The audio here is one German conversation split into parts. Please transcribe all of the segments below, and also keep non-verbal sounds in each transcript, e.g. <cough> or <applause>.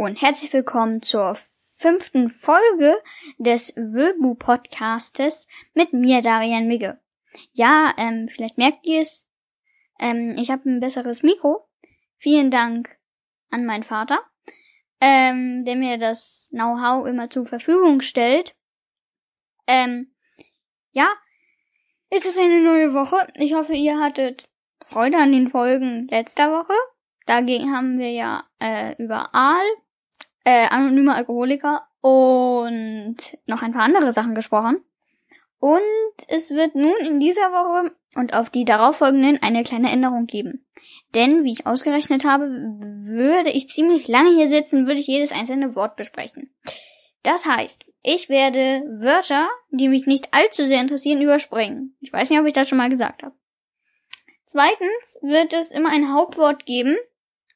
und herzlich willkommen zur fünften Folge des Wöbu Podcastes mit mir, Darian Migge. Ja, ähm, vielleicht merkt ihr es, ähm, ich habe ein besseres Mikro. Vielen Dank an meinen Vater, ähm, der mir das Know-how immer zur Verfügung stellt. Ähm, ja, es ist eine neue Woche. Ich hoffe, ihr hattet Freude an den Folgen letzter Woche. Dagegen haben wir ja äh, über Aal, äh, anonyme Alkoholiker und noch ein paar andere Sachen gesprochen. Und es wird nun in dieser Woche und auf die darauffolgenden eine kleine Änderung geben. Denn, wie ich ausgerechnet habe, würde ich ziemlich lange hier sitzen, würde ich jedes einzelne Wort besprechen. Das heißt, ich werde Wörter, die mich nicht allzu sehr interessieren, überspringen. Ich weiß nicht, ob ich das schon mal gesagt habe. Zweitens wird es immer ein Hauptwort geben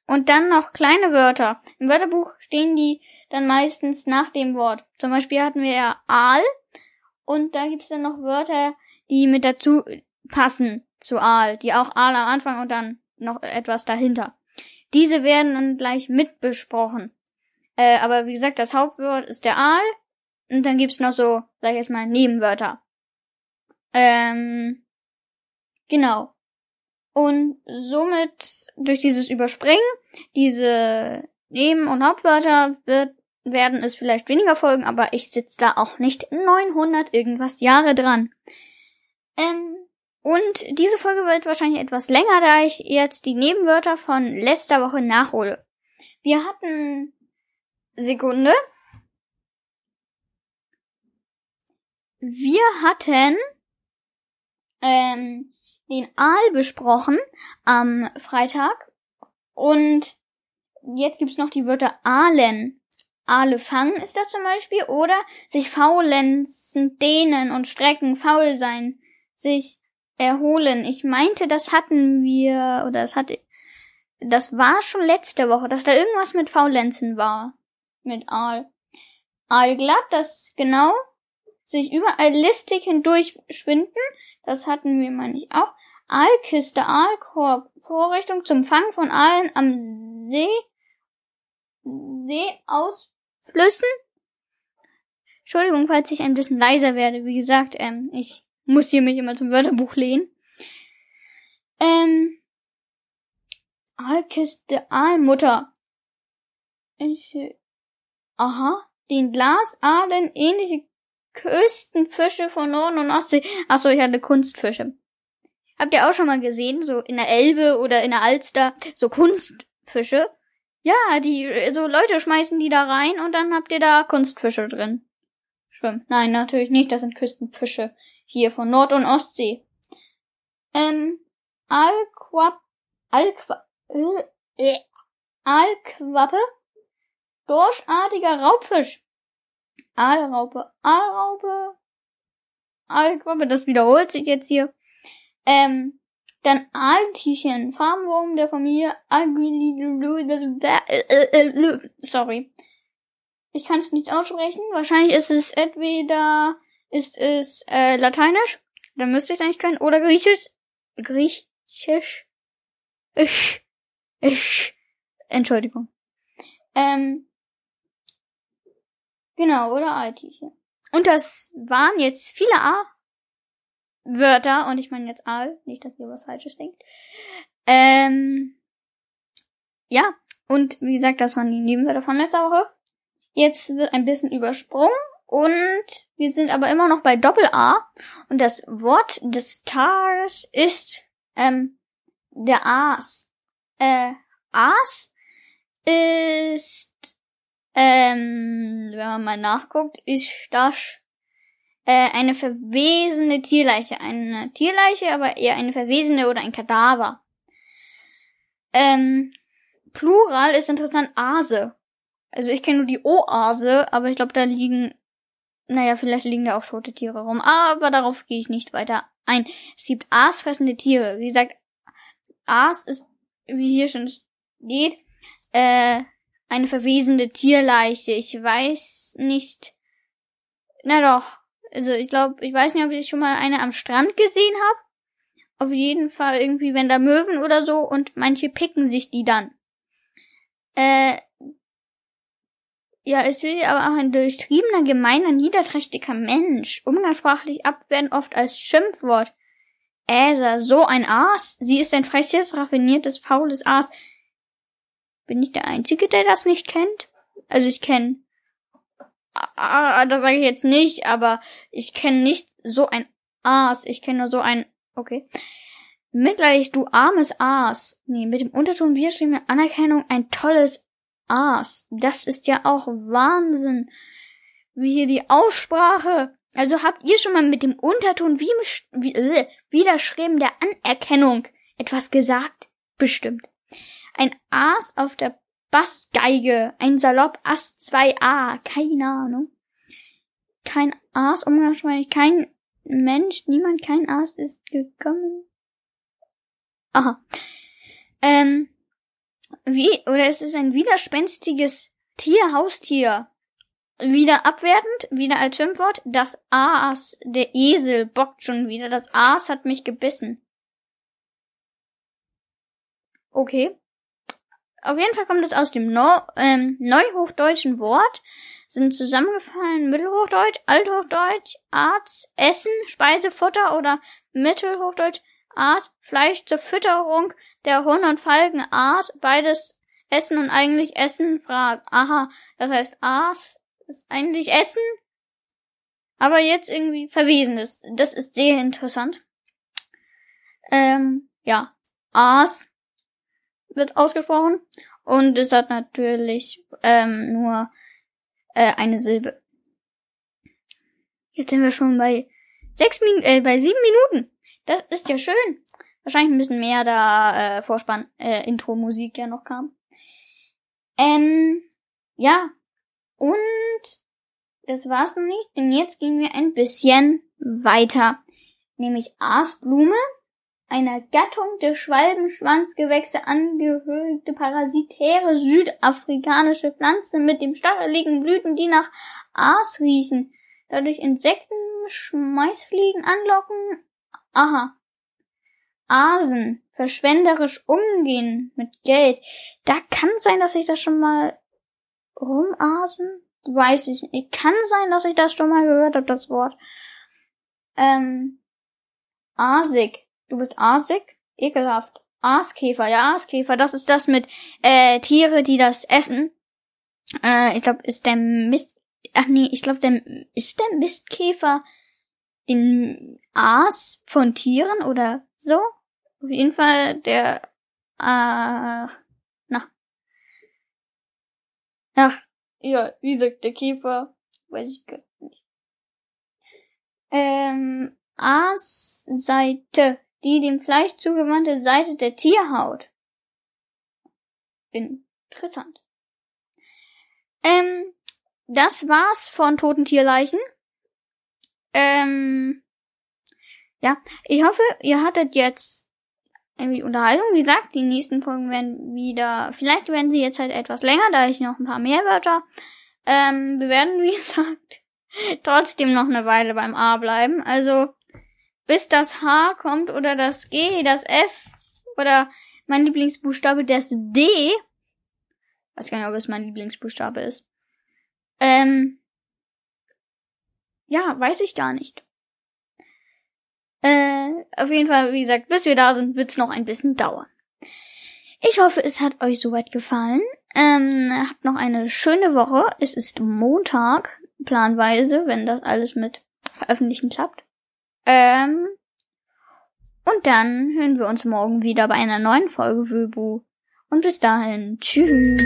und dann noch kleine Wörter. Im Wörterbuch stehen die dann meistens nach dem Wort. Zum Beispiel hatten wir ja Aal und da gibt's dann noch Wörter, die mit dazu passen zu Aal, die auch Aal am Anfang und dann noch etwas dahinter. Diese werden dann gleich mitbesprochen. Äh, aber wie gesagt, das Hauptwort ist der Aal und dann gibt's noch so, sag ich jetzt mal, Nebenwörter. Ähm, genau. Und somit durch dieses Überspringen, diese Neben- und Hauptwörter wird, werden es vielleicht weniger folgen, aber ich sitze da auch nicht 900 irgendwas Jahre dran. Ähm, und diese Folge wird wahrscheinlich etwas länger, da ich jetzt die Nebenwörter von letzter Woche nachhole. Wir hatten Sekunde. Wir hatten ähm, den Aal besprochen am Freitag und jetzt gibt's noch die Wörter Aalen. Aale fangen ist das zum Beispiel oder sich faulenzen, dehnen und strecken, faul sein, sich erholen. Ich meinte, das hatten wir oder das hatte das war schon letzte Woche, dass da irgendwas mit Faulenzen war mit Aal. Aalglatt, das genau sich überall listig hindurch schwinden, das hatten wir, meine ich, auch. Aalkiste, Aalkorb, Vorrichtung zum Fang von Aalen am See, Seeausflüssen. Entschuldigung, falls ich ein bisschen leiser werde. Wie gesagt, ähm, ich muss hier mich immer zum Wörterbuch lehnen. Ähm, Aalkiste, Aalmutter. Ich, aha, den Glasaalen ähnliche Küstenfische von Norden und Ostsee. Achso, ich hatte Kunstfische. Habt ihr auch schon mal gesehen, so in der Elbe oder in der Alster, so Kunstfische? Ja, die, so Leute schmeißen die da rein und dann habt ihr da Kunstfische drin. Schwimmen. Nein, natürlich nicht, das sind Küstenfische. Hier von Nord- und Ostsee. Ähm, Alquap, Alqua, äh, äh, Alquappe, dorschartiger Raubfisch. Aalraupe, Aalraupe, Aalquappe, das wiederholt sich jetzt hier. Ähm, dann Aaltierchen, Farmwurm der Familie Sorry. Ich kann es nicht aussprechen. Wahrscheinlich ist es entweder ist es äh, Lateinisch, dann müsste ich es eigentlich können, oder Griechisch. Griechisch. Ich. Ich. Entschuldigung. Ähm, Genau, oder Altierchen. Und das waren jetzt viele A-Wörter, und ich meine jetzt Aal, nicht, dass ihr was Falsches denkt. Ähm, ja, und wie gesagt, das waren die Nebenwörter von letzter Woche. Jetzt wird ein bisschen übersprungen und wir sind aber immer noch bei Doppel-A und das Wort des Tages ist ähm, der Aas. Äh, Aas ist ähm, wenn man mal nachguckt, ist das äh, eine verwesene Tierleiche. Eine Tierleiche, aber eher eine verwesene oder ein Kadaver. Ähm, Plural ist interessant Ase. Also ich kenne nur die Oase, aber ich glaube, da liegen, naja, vielleicht liegen da auch tote Tiere rum. Aber darauf gehe ich nicht weiter ein. Es gibt aasfressende Tiere. Wie gesagt, Aas ist, wie hier schon steht, äh, eine verwesende Tierleiche. Ich weiß nicht. Na doch. Also ich glaube, ich weiß nicht, ob ich schon mal eine am Strand gesehen habe. Auf jeden Fall irgendwie, wenn da Möwen oder so und manche picken sich die dann. Äh, Ja, es will aber auch ein durchtriebener, gemeiner, niederträchtiger Mensch. Umgangssprachlich abwerten oft als Schimpfwort. Äser, so ein Aas. Sie ist ein freches, raffiniertes, faules Aas. Bin ich der Einzige, der das nicht kennt? Also ich kenne, ah, das sage ich jetzt nicht, aber ich kenne nicht so ein Aas. Ich kenne nur so ein, okay. Mitleidig, du armes Aas. Nee, mit dem Unterton widerschriebene Anerkennung ein tolles Aas. Das ist ja auch Wahnsinn. Wie hier die Aussprache. Also habt ihr schon mal mit dem Unterton wie, wie äh, Widerschreiben der Anerkennung etwas gesagt? Bestimmt. Ein Aas auf der Bassgeige, ein Salopp Ass 2a, keine Ahnung. Kein Aas umgangssprachlich, kein Mensch, niemand, kein Aas ist gekommen. Aha. Ähm, wie, oder ist es ein widerspenstiges Tier, Haustier? Wieder abwertend, wieder als Schimpfwort. Das Aas, der Esel bockt schon wieder. Das Aas hat mich gebissen. Okay. Auf jeden Fall kommt es aus dem no ähm, neuhochdeutschen Wort, sind zusammengefallen Mittelhochdeutsch, Althochdeutsch, Arzt, Essen, Speisefutter oder Mittelhochdeutsch, Aas, Fleisch zur Fütterung der Hund und Falken, Aas, beides Essen und eigentlich Essen, Fraß. Aha, das heißt Aas ist eigentlich Essen, aber jetzt irgendwie verwiesen ist. Das ist sehr interessant. Ähm, ja, Aas wird ausgesprochen und es hat natürlich ähm, nur äh, eine Silbe. Jetzt sind wir schon bei sechs Minuten, äh, bei sieben Minuten. Das ist ja schön. Wahrscheinlich ein bisschen mehr, da äh, Vorspann, äh, Intro-Musik ja noch kam. Ähm, ja. Und das war's noch nicht, denn jetzt gehen wir ein bisschen weiter. Nämlich Aasblume, einer Gattung der Schwalbenschwanzgewächse angehörige parasitäre südafrikanische Pflanze mit dem stacheligen Blüten, die nach Aas riechen, dadurch Insekten, Schmeißfliegen anlocken, Aha. Asen. Verschwenderisch umgehen mit Geld. Da kann sein, dass ich das schon mal rumasen? Weiß ich nicht. Kann sein, dass ich das schon mal gehört habe, das Wort. Ähm. Asig. Du bist asig? Ekelhaft. Aaskäfer, ja, Aaskäfer, das ist das mit äh, Tiere, die das essen. Äh, ich glaube, ist der Mist. Ach nee, ich glaube, der ist der Mistkäfer den Aas von Tieren oder so. Auf jeden Fall der, äh, na. Ach, ja, wie sagt der Käfer? Weiß ich gar nicht. Ähm, Aasseite, die dem Fleisch zugewandte Seite der Tierhaut. Interessant. Ähm, das war's von toten Tierleichen. Ähm, ja, ich hoffe, ihr hattet jetzt irgendwie Unterhaltung. Wie gesagt, die nächsten Folgen werden wieder, vielleicht werden sie jetzt halt etwas länger, da ich noch ein paar mehr Wörter. Ähm, wir werden, wie <laughs> gesagt, trotzdem noch eine Weile beim A bleiben. Also, bis das H kommt oder das G, das F oder mein Lieblingsbuchstabe, das D. Weiß gar nicht, ob es mein Lieblingsbuchstabe ist. Ähm, ja, weiß ich gar nicht. Äh, auf jeden Fall, wie gesagt, bis wir da sind, wird's noch ein bisschen dauern. Ich hoffe, es hat euch soweit gefallen. Ähm, habt noch eine schöne Woche. Es ist Montag, planweise, wenn das alles mit Veröffentlichen klappt. Ähm, und dann hören wir uns morgen wieder bei einer neuen Folge Wöbu. Und bis dahin, tschüss.